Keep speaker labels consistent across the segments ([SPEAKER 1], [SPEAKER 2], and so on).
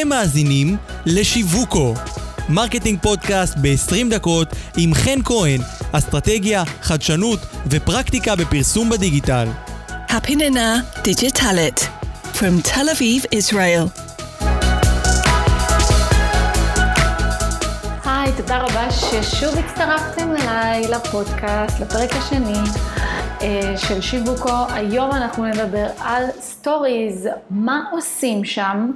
[SPEAKER 1] אתם מאזינים לשיווקו, marketing podcast ב-20 דקות עם חן כהן, אסטרטגיה, חדשנות ופרקטיקה בפרסום בדיגיטל.
[SPEAKER 2] הפנינה הדיגיטלית, from Tel Aviv, Israel.
[SPEAKER 3] היי, תודה רבה ששוב הצטרפתם אליי לפודקאסט, לפרק השני אה, של שיווקו. היום אנחנו נדבר על סטוריז, מה עושים שם,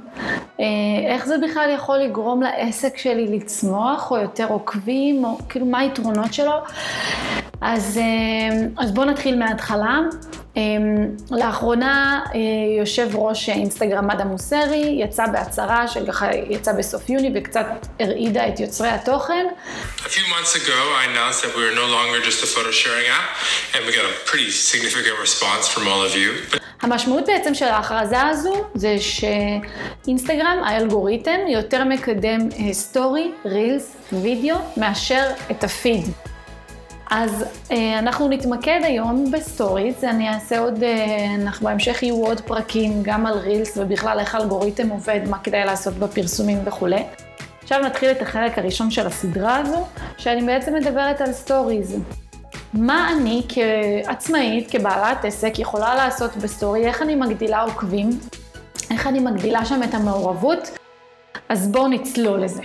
[SPEAKER 3] איך זה בכלל יכול לגרום לעסק שלי לצמוח, או יותר עוקבים, או כאילו מה היתרונות שלו. אז, אה, אז בואו נתחיל מההתחלה. אמ, לאחרונה אה, יושב ראש אינסטגרם אדם מוסרי יצא בהצהרה שככה יצא בסוף יוני וקצת הרעידה את יוצרי התוכן. A few months ago I announced that we are no longer just a photo sharing app and we got a pretty significant response from all of you. המשמעות בעצם של ההכרזה הזו זה שאינסטגרם, האלגוריתם, יותר מקדם סטורי, רילס, וידאו, מאשר את הפיד. אז אה, אנחנו נתמקד היום בסטוריז, אני אעשה עוד, אה, אנחנו בהמשך יהיו עוד פרקים גם על רילס ובכלל איך האלגוריתם עובד, מה כדאי לעשות בפרסומים וכולי. עכשיו נתחיל את החלק הראשון של הסדרה הזו, שאני בעצם מדברת על סטוריז. מה אני כעצמאית, כבעלת עסק, יכולה לעשות בסטורי, איך אני מגדילה עוקבים, איך אני מגדילה שם את המעורבות, אז בואו נצלול לזה.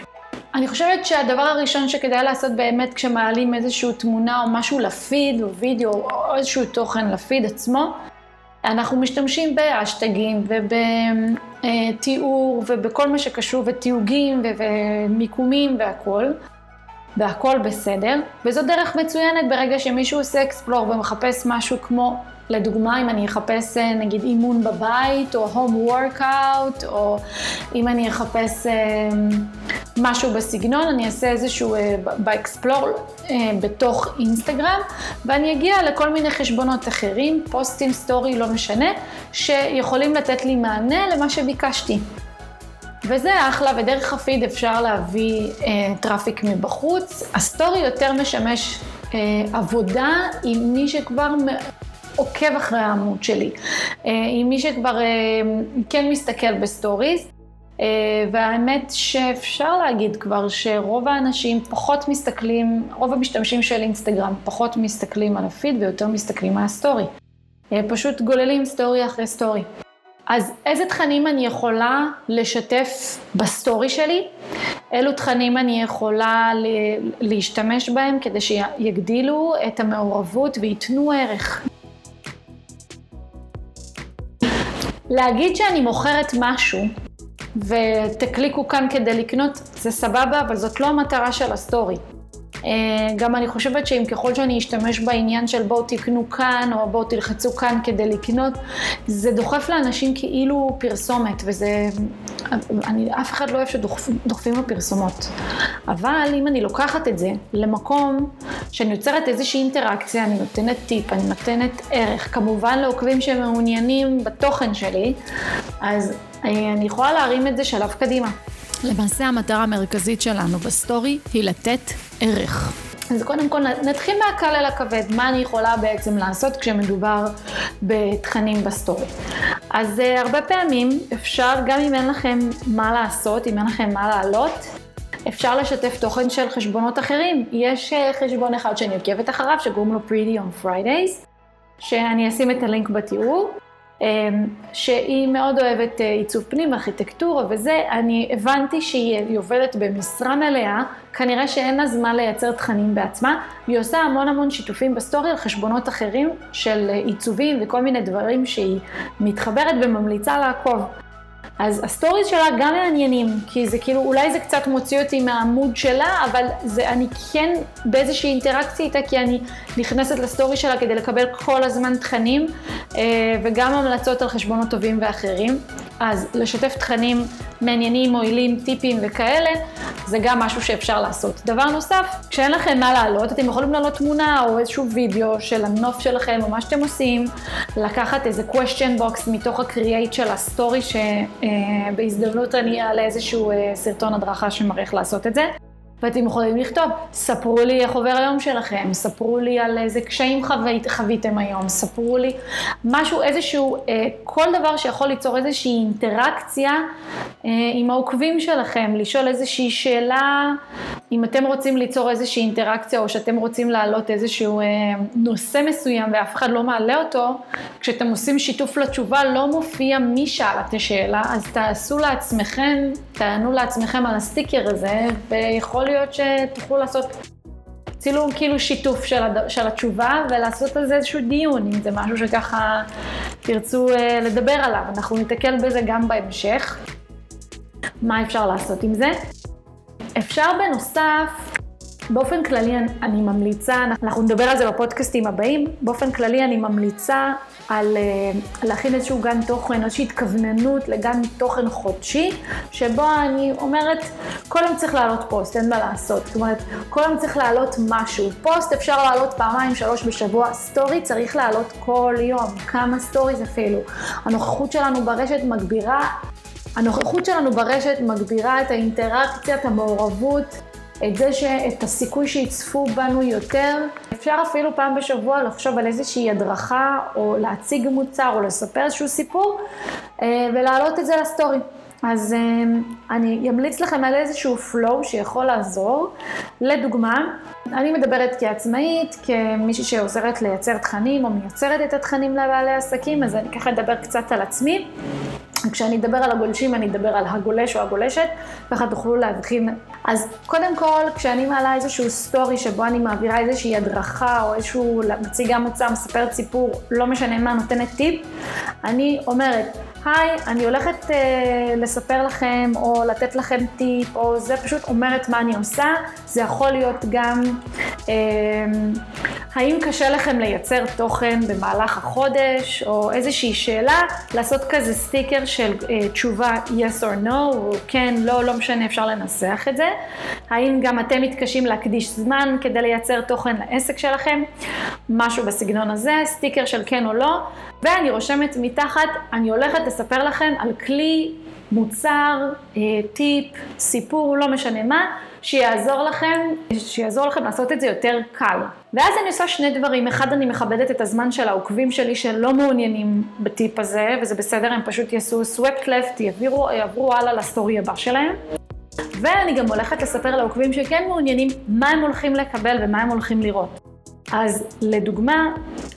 [SPEAKER 3] אני חושבת שהדבר הראשון שכדאי לעשות באמת כשמעלים איזושהי תמונה או משהו לפיד או וידאו או איזשהו תוכן לפיד עצמו, אנחנו משתמשים באשטגים ובתיאור ובכל מה שקשור ותיוגים ומיקומים והכול. והכל בסדר, וזו דרך מצוינת ברגע שמישהו עושה אקספלור ומחפש משהו כמו לדוגמה, אם אני אחפש אה, נגיד אימון בבית, או home workout, או אם אני אחפש אה, משהו בסגנון, אני אעשה איזשהו אה, ב explore בתוך אינסטגרם, ואני אגיע לכל מיני חשבונות אחרים, פוסטים, סטורי, לא משנה, שיכולים לתת לי מענה למה שביקשתי. וזה אחלה, ודרך הפיד אפשר להביא אה, traffic מבחוץ. הסטורי יותר משמש אה, עבודה עם מי שכבר עוקב אחרי העמוד שלי, אה, עם מי שכבר אה, כן מסתכל בסטוריז. אה, והאמת שאפשר להגיד כבר שרוב האנשים פחות מסתכלים, רוב המשתמשים של אינסטגרם פחות מסתכלים על הפיד ויותר מסתכלים על הסטורי. פשוט גוללים סטורי אחרי סטורי. אז איזה תכנים אני יכולה לשתף בסטורי שלי? אילו תכנים אני יכולה להשתמש בהם כדי שיגדילו את המעורבות וייתנו ערך? להגיד שאני מוכרת משהו, ותקליקו כאן כדי לקנות, זה סבבה, אבל זאת לא המטרה של הסטורי. אה, גם אני חושבת שאם ככל שאני אשתמש בעניין של בואו תקנו כאן, או בואו תלחצו כאן כדי לקנות, זה דוחף לאנשים כאילו פרסומת, וזה... אני, אף אחד לא אוהב שדוחפים לו פרסומות. אבל אם אני לוקחת את זה למקום שאני יוצרת איזושהי אינטראקציה, אני נותנת טיפ, אני נותנת ערך, כמובן לעוקבים שמעוניינים בתוכן שלי, אז אה, אני יכולה להרים את זה שלב קדימה.
[SPEAKER 4] למעשה המטרה המרכזית שלנו בסטורי היא לתת ערך.
[SPEAKER 3] אז קודם כל נתחיל מהקל אל הכבד, מה אני יכולה בעצם לעשות כשמדובר בתכנים בסטורי. אז uh, הרבה פעמים אפשר, גם אם אין לכם מה לעשות, אם אין לכם מה לעלות, אפשר לשתף תוכן של חשבונות אחרים. יש uh, חשבון אחד שאני עוקבת אחריו, שקוראים לו Pretty on Fridays, שאני אשים את הלינק בתיאור. אמ, שהיא מאוד אוהבת אה, עיצוב פנים, ארכיטקטורה וזה, אני הבנתי שהיא עובדת במשרה מלאה, כנראה שאין לה זמן לייצר תכנים בעצמה, והיא עושה המון המון שיתופים בסטורי על חשבונות אחרים של אה, עיצובים וכל מיני דברים שהיא מתחברת וממליצה לעקוב. אז הסטוריז שלה גם מעניינים, כי זה כאילו, אולי זה קצת מוציא אותי מהעמוד שלה, אבל זה, אני כן באיזושהי אינטראקציה איתה, כי אני נכנסת לסטורי שלה כדי לקבל כל הזמן תכנים, אה, וגם המלצות על חשבונות טובים ואחרים. אז לשתף תכנים מעניינים, מועילים, טיפים וכאלה, זה גם משהו שאפשר לעשות. דבר נוסף, כשאין לכם מה לעלות, אתם יכולים לעלות תמונה או איזשהו וידאו של הנוף שלכם או מה שאתם עושים, לקחת איזה question box מתוך ה create של הסטורי, שבהזדמנות אני אעלה איזשהו אה, סרטון הדרכה שמראה איך לעשות את זה. ואתם יכולים לכתוב, ספרו לי איך עובר היום שלכם, ספרו לי על איזה קשיים חווית, חוויתם היום, ספרו לי משהו, איזשהו, אה, כל דבר שיכול ליצור איזושהי אינטראקציה אה, עם העוקבים שלכם, לשאול איזושהי שאלה, אם אתם רוצים ליצור איזושהי אינטראקציה או שאתם רוצים להעלות איזשהו אה, נושא מסוים ואף אחד לא מעלה אותו, כשאתם עושים שיתוף לתשובה לא מופיע מי שאל את השאלה, אז תעשו לעצמכם, תענו לעצמכם על הסטיקר הזה, ויכול להיות שתוכלו לעשות צילום כאילו שיתוף של, הד... של התשובה ולעשות על זה איזשהו דיון, אם זה משהו שככה תרצו אה, לדבר עליו. אנחנו ניתקל בזה גם בהמשך. מה אפשר לעשות עם זה? אפשר בנוסף באופן כללי אני ממליצה, אנחנו נדבר על זה בפודקאסטים הבאים, באופן כללי אני ממליצה על אה, להכין איזשהו גאנט תוכן, איזושהי התכווננות לגאנט תוכן חודשי, שבו אני אומרת, כל יום צריך לעלות פוסט, אין מה לעשות. זאת אומרת, כל יום צריך לעלות משהו. פוסט אפשר לעלות פעמיים, שלוש בשבוע, סטורי צריך לעלות כל יום, כמה סטוריז אפילו. הנוכחות שלנו ברשת מגבירה הנוכחות שלנו ברשת מגבירה את האינטראקציה, את המעורבות, את זה שאת הסיכוי שיצפו בנו יותר. אפשר אפילו פעם בשבוע לחשוב על איזושהי הדרכה, או להציג מוצר, או לספר איזשהו סיפור, אה, ולהעלות את זה לסטורי. אז אה, אני אמליץ לכם על איזשהו flow שיכול לעזור. לדוגמה, אני מדברת כעצמאית, כמישהי שעוזרת לייצר תכנים או מייצרת את התכנים לבעלי עסקים, אז אני ככה אדבר קצת על עצמי. כשאני אדבר על הגולשים, אני אדבר על הגולש או הגולשת, ככה תוכלו להבחין. אז קודם כל, כשאני מעלה איזשהו סטורי שבו אני מעבירה איזושהי הדרכה או איזשהו מציגה מוצר, מספרת סיפור, לא משנה מה, נותנת טיפ, אני אומרת, היי, אני הולכת אה, לספר לכם או לתת לכם טיפ, או זה פשוט אומרת מה אני עושה. זה יכול להיות גם, אה, האם קשה לכם לייצר תוכן במהלך החודש, או איזושהי שאלה, לעשות כזה סטיקר של אה, תשובה yes or no, או כן, לא, לא משנה, אפשר לנסח את זה. האם גם אתם מתקשים להקדיש זמן כדי לייצר תוכן לעסק שלכם, משהו בסגנון הזה, סטיקר של כן או לא, ואני רושמת מתחת, אני הולכת לספר לכם על כלי, מוצר, אה, טיפ, סיפור, לא משנה מה, שיעזור לכם, שיעזור לכם לעשות את זה יותר קל. ואז אני עושה שני דברים, אחד אני מכבדת את הזמן של העוקבים שלי שלא מעוניינים בטיפ הזה, וזה בסדר, הם פשוט יעשו swept left, יעבירו, יעברו הלאה לסטורי הבא שלהם. ואני גם הולכת לספר לעוקבים שכן מעוניינים מה הם הולכים לקבל ומה הם הולכים לראות. אז לדוגמה,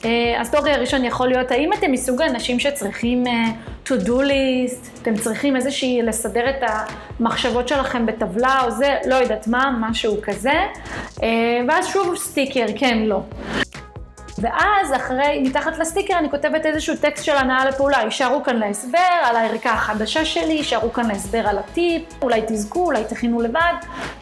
[SPEAKER 3] אה, הסטורי הראשון יכול להיות, האם אתם מסוג האנשים שצריכים אה, to do list, אתם צריכים איזושהי, לסדר את המחשבות שלכם בטבלה או זה, לא יודעת מה, משהו כזה, אה, ואז שוב סטיקר, כן, לא. ואז אחרי, מתחת לסטיקר אני כותבת איזשהו טקסט של הנעה לפעולה, הישארו כאן להסבר על הערכה החדשה שלי, הישארו כאן להסבר על הטיפ, אולי תזכו, אולי תכינו לבד,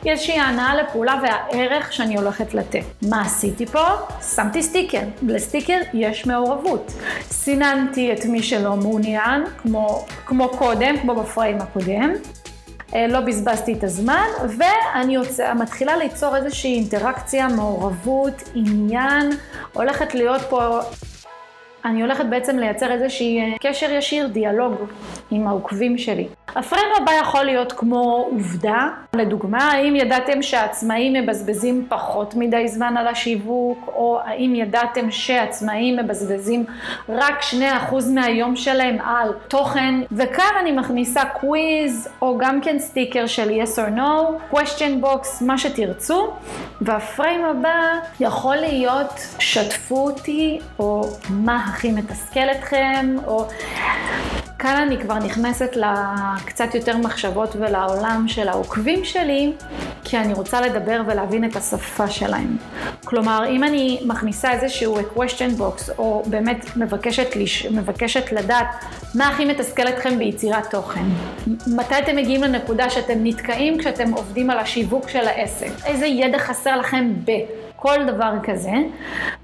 [SPEAKER 3] יש איזושהי הנאה לפעולה והערך שאני הולכת לתת. מה עשיתי פה? שמתי סטיקר, לסטיקר יש מעורבות. סיננתי את מי שלא מעוניין, כמו, כמו קודם, כמו בפריים הקודם. אה, לא בזבזתי את הזמן, ואני יוצא, מתחילה ליצור איזושהי אינטראקציה, מעורבות, עניין, הולכת להיות פה הולכת בעצם לייצר איזשהי אה, קשר ישיר, דיאלוג עם העוקבים שלי. הפריים הבא יכול להיות כמו עובדה, לדוגמה, האם ידעתם שעצמאים מבזבזים פחות מדי זמן על השיווק, או האם ידעתם שעצמאים מבזבזים רק 2% מהיום שלהם על תוכן, וכאן אני מכניסה quiz, או גם כן סטיקר של yes or no, question box, מה שתרצו, והפריים הבא יכול להיות שתפו אותי, או מה הכי מתסכל אתכם, או... כאן אני כבר נכנסת לקצת יותר מחשבות ולעולם של העוקבים שלי, כי אני רוצה לדבר ולהבין את השפה שלהם. כלומר, אם אני מכניסה איזשהו question box, או באמת מבקשת, לש... מבקשת לדעת מה הכי מתסכל אתכם ביצירת תוכן, מתי אתם מגיעים לנקודה שאתם נתקעים כשאתם עובדים על השיווק של העסק, איזה ידע חסר לכם ב... כל דבר כזה,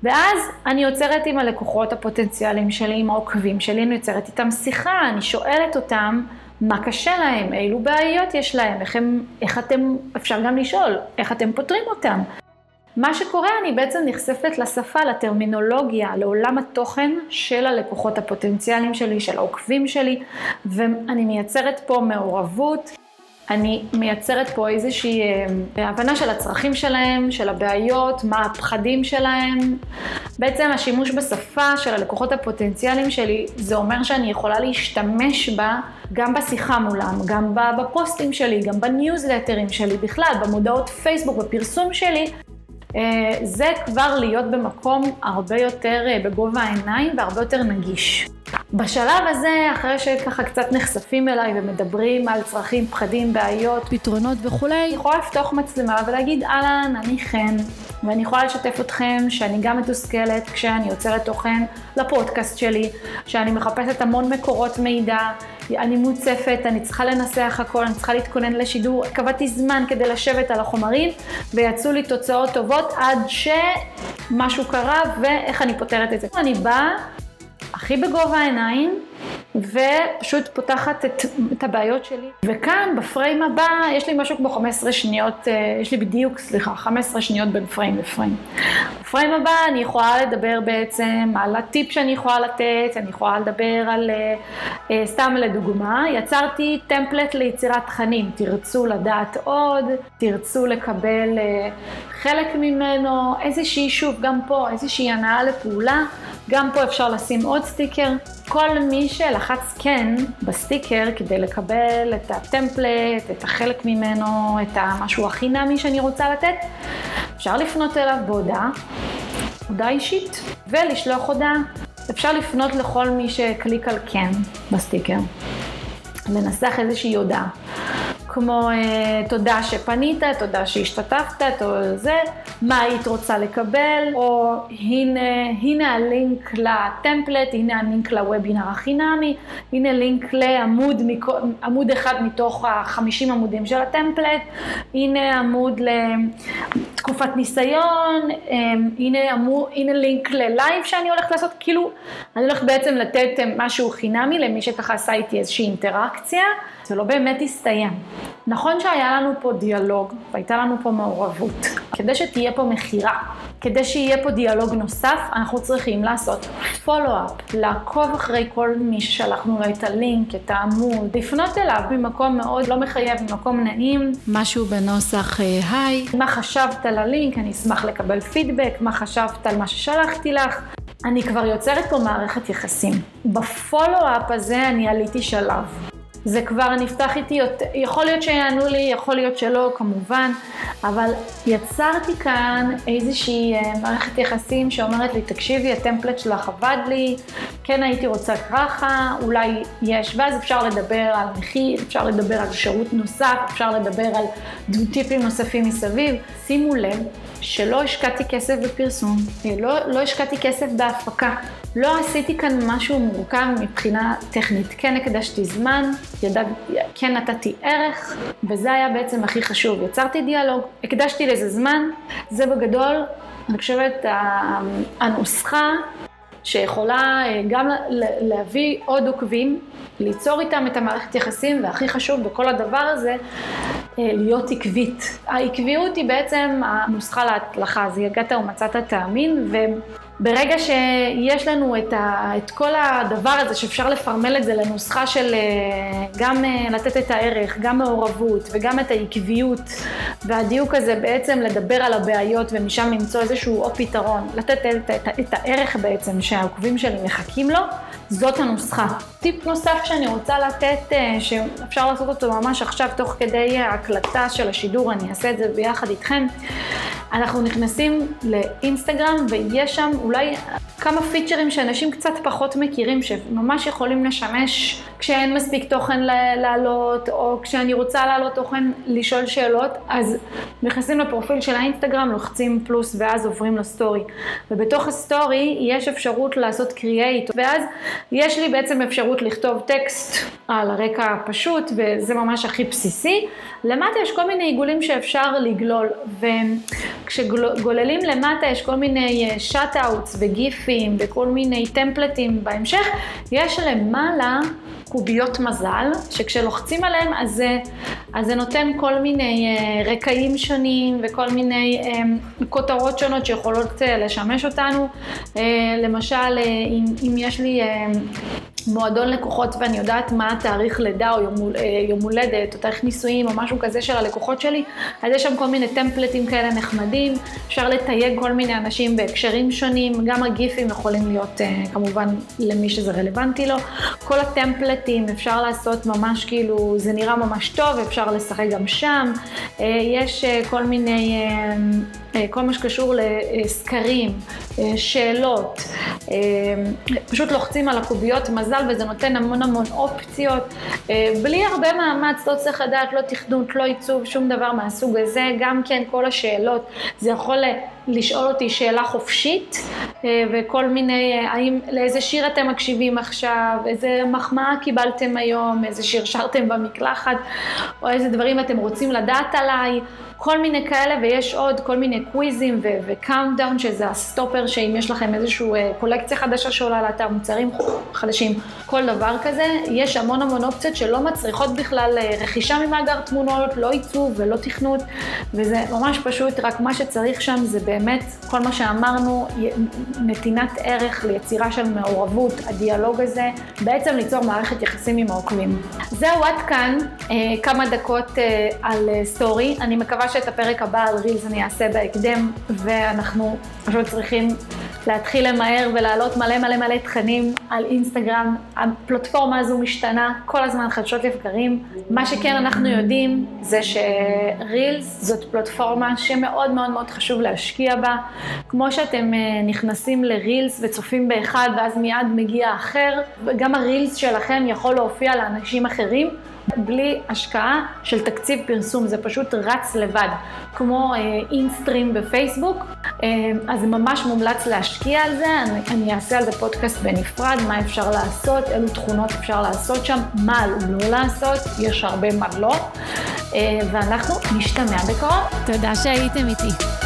[SPEAKER 3] ואז אני יוצרת עם הלקוחות הפוטנציאליים שלי, עם העוקבים שלי, אני יוצרת איתם שיחה, אני שואלת אותם מה קשה להם, אילו בעיות יש להם, איך, הם, איך אתם, אפשר גם לשאול, איך אתם פותרים אותם. מה שקורה, אני בעצם נחשפת לשפה, לטרמינולוגיה, לעולם התוכן של הלקוחות הפוטנציאליים שלי, של העוקבים שלי, ואני מייצרת פה מעורבות. אני מייצרת פה איזושהי אה, הבנה של הצרכים שלהם, של הבעיות, מה הפחדים שלהם. בעצם השימוש בשפה של הלקוחות הפוטנציאליים שלי, זה אומר שאני יכולה להשתמש בה גם בשיחה מולם, גם בפוסטים שלי, גם בניוזלטרים שלי, בכלל, במודעות פייסבוק, בפרסום שלי. אה, זה כבר להיות במקום הרבה יותר אה, בגובה העיניים והרבה יותר נגיש. בשלב הזה, אחרי שככה קצת נחשפים אליי ומדברים על צרכים, פחדים, בעיות,
[SPEAKER 4] פתרונות וכולי,
[SPEAKER 3] אני יכולה לפתוח מצלמה ולהגיד, אהלן, אני חן, ואני יכולה לשתף אתכם שאני גם מתוסכלת כשאני יוצרת תוכן לפודקאסט שלי, שאני מחפשת המון מקורות מידע, אני מוצפת, אני צריכה לנסח הכל, אני צריכה להתכונן לשידור, קבעתי זמן כדי לשבת על החומרים, ויצאו לי תוצאות טובות עד שמשהו קרה ואיך אני פותרת את זה. אני באה הכי בגובה העיניים, ופשוט פותחת את, את הבעיות שלי. וכאן, בפריים הבא, יש לי משהו כמו 15 שניות, אה, יש לי בדיוק, סליחה, 15 שניות בין פריים לפריים. בפריים הבא אני יכולה לדבר בעצם על הטיפ שאני יכולה לתת, אני יכולה לדבר על, אה, אה, סתם לדוגמה, יצרתי טמפלט ליצירת תכנים, תרצו לדעת עוד, תרצו לקבל חלק ממנו, איזושהי, שוב, גם פה, איזושהי הנאה לפעולה, גם פה אפשר לשים עוד סטיקר. כל מי שלחץ כן בסטיקר כדי לקבל את ה template, את החלק ממנו, את המשהו החינמי שאני רוצה לתת, אפשר לפנות אליו בהודעה, הודעה אישית, ולשלוח הודעה. אפשר לפנות לכל מי שהקליק על כן בסטיקר, לנסח איזושהי הודעה. כמו אה, תודה שפנית, תודה שהשתתפת, או זה, מה היית רוצה לקבל, או הנה, הנה הלינק לטמפלט, הנה הלינק לוובינר החינמי, הנה לינק לעמוד עמוד אחד מתוך החמישים עמודים של הטמפלט, הנה עמוד לתקופת ניסיון, אה, הנה, עמוד, הנה לינק ללייב שאני הולכת לעשות, כאילו אני הולכת בעצם לתת משהו חינמי למי שככה עשה איתי איזושהי אינטראקציה. זה לא באמת הסתיים. נכון שהיה לנו פה דיאלוג והייתה לנו פה מעורבות. כדי שתהיה פה מכירה, כדי שיהיה פה דיאלוג נוסף, אנחנו צריכים לעשות פולו-אפ, לעקוב אחרי כל מי ששלחנו לו את הלינק, את העמוד, לפנות אליו ממקום מאוד לא מחייב, ממקום נעים.
[SPEAKER 4] משהו בנוסח אה, היי.
[SPEAKER 3] מה חשבת על הלינק? אני אשמח לקבל פידבק, מה חשבת על מה ששלחתי לך. אני כבר יוצרת פה מערכת יחסים. בפולו-אפ הזה אני עליתי שלב. זה כבר נפתח איתי, יכול להיות שיענו לי, יכול להיות שלא, כמובן, אבל יצרתי כאן איזושהי אה, מערכת יחסים שאומרת לי, תקשיבי, הטמפלט שלך עבד לי, כן הייתי רוצה ככה, אולי יש, ואז אפשר לדבר על מחיר, אפשר לדבר על שירות נוסף, אפשר לדבר על טיפים נוספים מסביב. שימו לב שלא השקעתי כסף בפרסום, לא, לא השקעתי כסף בהפקה. לא עשיתי כאן משהו מורכב מבחינה טכנית. כן הקדשתי זמן, ידע, כן נתתי ערך, וזה היה בעצם הכי חשוב. יצרתי דיאלוג, הקדשתי לזה זמן, זה בגדול, אני חושבת, הנוסחה שיכולה אה, גם להביא עוד עוקבים, ליצור איתם את המערכת יחסים, והכי חשוב בכל הדבר הזה, להיות עקבית. העקביות היא בעצם הנוסחה להצלחה, אז הגעת ומצאת תאמין, וברגע שיש לנו את, ה, את כל הדבר הזה, שאפשר לפרמל את זה לנוסחה של אה, גם אה, לתת את הערך, גם מעורבות וגם את העקביות, והדיוק הזה בעצם לדבר על הבעיות ומשם למצוא איזשהו או פתרון, לתת את, את, את הערך בעצם שהעוקבים שלי מחכים לו, זאת הנוסחה. טיפ נוסף שאני רוצה לתת, שאפשר לעשות אותו ממש עכשיו תוך כדי ההקלטה של השידור, אני אעשה את זה ביחד איתכם. אנחנו נכנסים לאינסטגרם ויש שם אולי כמה פיצ'רים שאנשים קצת פחות מכירים, שממש יכולים לשמש כשאין מספיק תוכן לעלות, או כשאני רוצה לעלות תוכן לשאול שאלות, אז נכנסים לפרופיל של האינסטגרם, לוחצים פלוס ואז עוברים לסטורי. ובתוך הסטורי יש אפשרות לעשות create, ואז יש לי בעצם אפשרות לכתוב טקסט על הרקע הפשוט, וזה ממש הכי בסיסי. למטה יש כל מיני עיגולים שאפשר לגלול, וכשגוללים למטה יש כל מיני שאט-אוטס אה, וגיפים וכל מיני טמפלטים בהמשך, יש למעלה קוביות מזל, שכשלוחצים עליהם אז זה, אז זה נותן כל מיני uh, רקעים שונים וכל מיני um, כותרות שונות שיכולות uh, לשמש אותנו. Uh, למשל, אם, אם יש לי... מועדון לקוחות ואני יודעת מה התאריך לידה או יום, אה, יום הולדת או תאריך נישואים או משהו כזה של הלקוחות שלי, אז יש שם כל מיני טמפלטים כאלה נחמדים, אפשר לתייג כל מיני אנשים בהקשרים שונים, גם הגיפים יכולים להיות אה, כמובן למי שזה רלוונטי לו, כל הטמפלטים אפשר לעשות ממש כאילו, זה נראה ממש טוב, אפשר לשחק גם שם, יש כל מיני, כל מה שקשור לסקרים, שאלות, פשוט לוחצים על הקוביות מזל וזה נותן המון המון אופציות, אה, בלי הרבה מאמץ, לא צריך לדעת, לא תכנות, לא עיצוב, שום דבר מהסוג הזה, גם כן כל השאלות, זה יכול לשאול אותי שאלה חופשית אה, וכל מיני, אה, האם, לאיזה שיר אתם מקשיבים עכשיו, איזה מחמאה קיבלתם היום, איזה שיר שרתם במקלחת, או איזה דברים אתם רוצים לדעת עליי. כל מיני כאלה, ויש עוד כל מיני קוויזים ו countdown, שזה הסטופר, שאם יש לכם איזושהי אה, קולקציה חדשה שעולה לאתר, מוצרים חדשים, כל דבר כזה, יש המון המון אופציות שלא מצריכות בכלל אה, רכישה ממאגר תמונות, לא עיצוב ולא תכנות, וזה ממש פשוט, רק מה שצריך שם זה באמת כל מה שאמרנו, נתינת ערך ליצירה של מעורבות, הדיאלוג הזה, בעצם ליצור מערכת יחסים עם העוקבים. זהו עד כאן, אה, כמה דקות על סטורי, אני מקווה שאת הפרק הבא על רילס אני אעשה בהקדם, ואנחנו פשוט צריכים להתחיל למהר ולהעלות מלא מלא מלא תכנים על אינסטגרם. הפלטפורמה הזו משתנה כל הזמן חדשות לבקרים. מה שכן אנחנו יודעים זה שרילס זאת פלטפורמה שמאוד מאוד מאוד חשוב להשקיע בה. כמו שאתם אה, נכנסים לרילס וצופים באחד ואז מיד מגיע אחר, גם הרילס שלכם יכול להופיע לאנשים אחרים. בלי השקעה של תקציב פרסום, זה פשוט רץ לבד, כמו אינסטרים בפייסבוק, אה, אז ממש מומלץ להשקיע על זה, אני, אני אעשה על זה פודקאסט בנפרד, מה אפשר לעשות, אילו תכונות אפשר לעשות שם, מה לא לעשות, יש הרבה מה לא, אה, ואנחנו נשתמע בקרוב.
[SPEAKER 4] תודה שהייתם איתי.